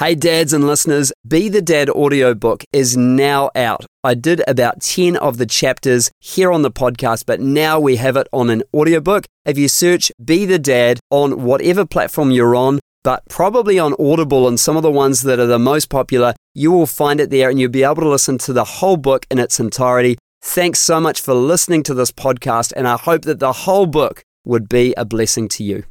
Hey, dads and listeners, Be the Dad audiobook is now out. I did about 10 of the chapters here on the podcast, but now we have it on an audiobook. If you search Be the Dad on whatever platform you're on, but probably on Audible and some of the ones that are the most popular, you will find it there and you'll be able to listen to the whole book in its entirety. Thanks so much for listening to this podcast, and I hope that the whole book would be a blessing to you.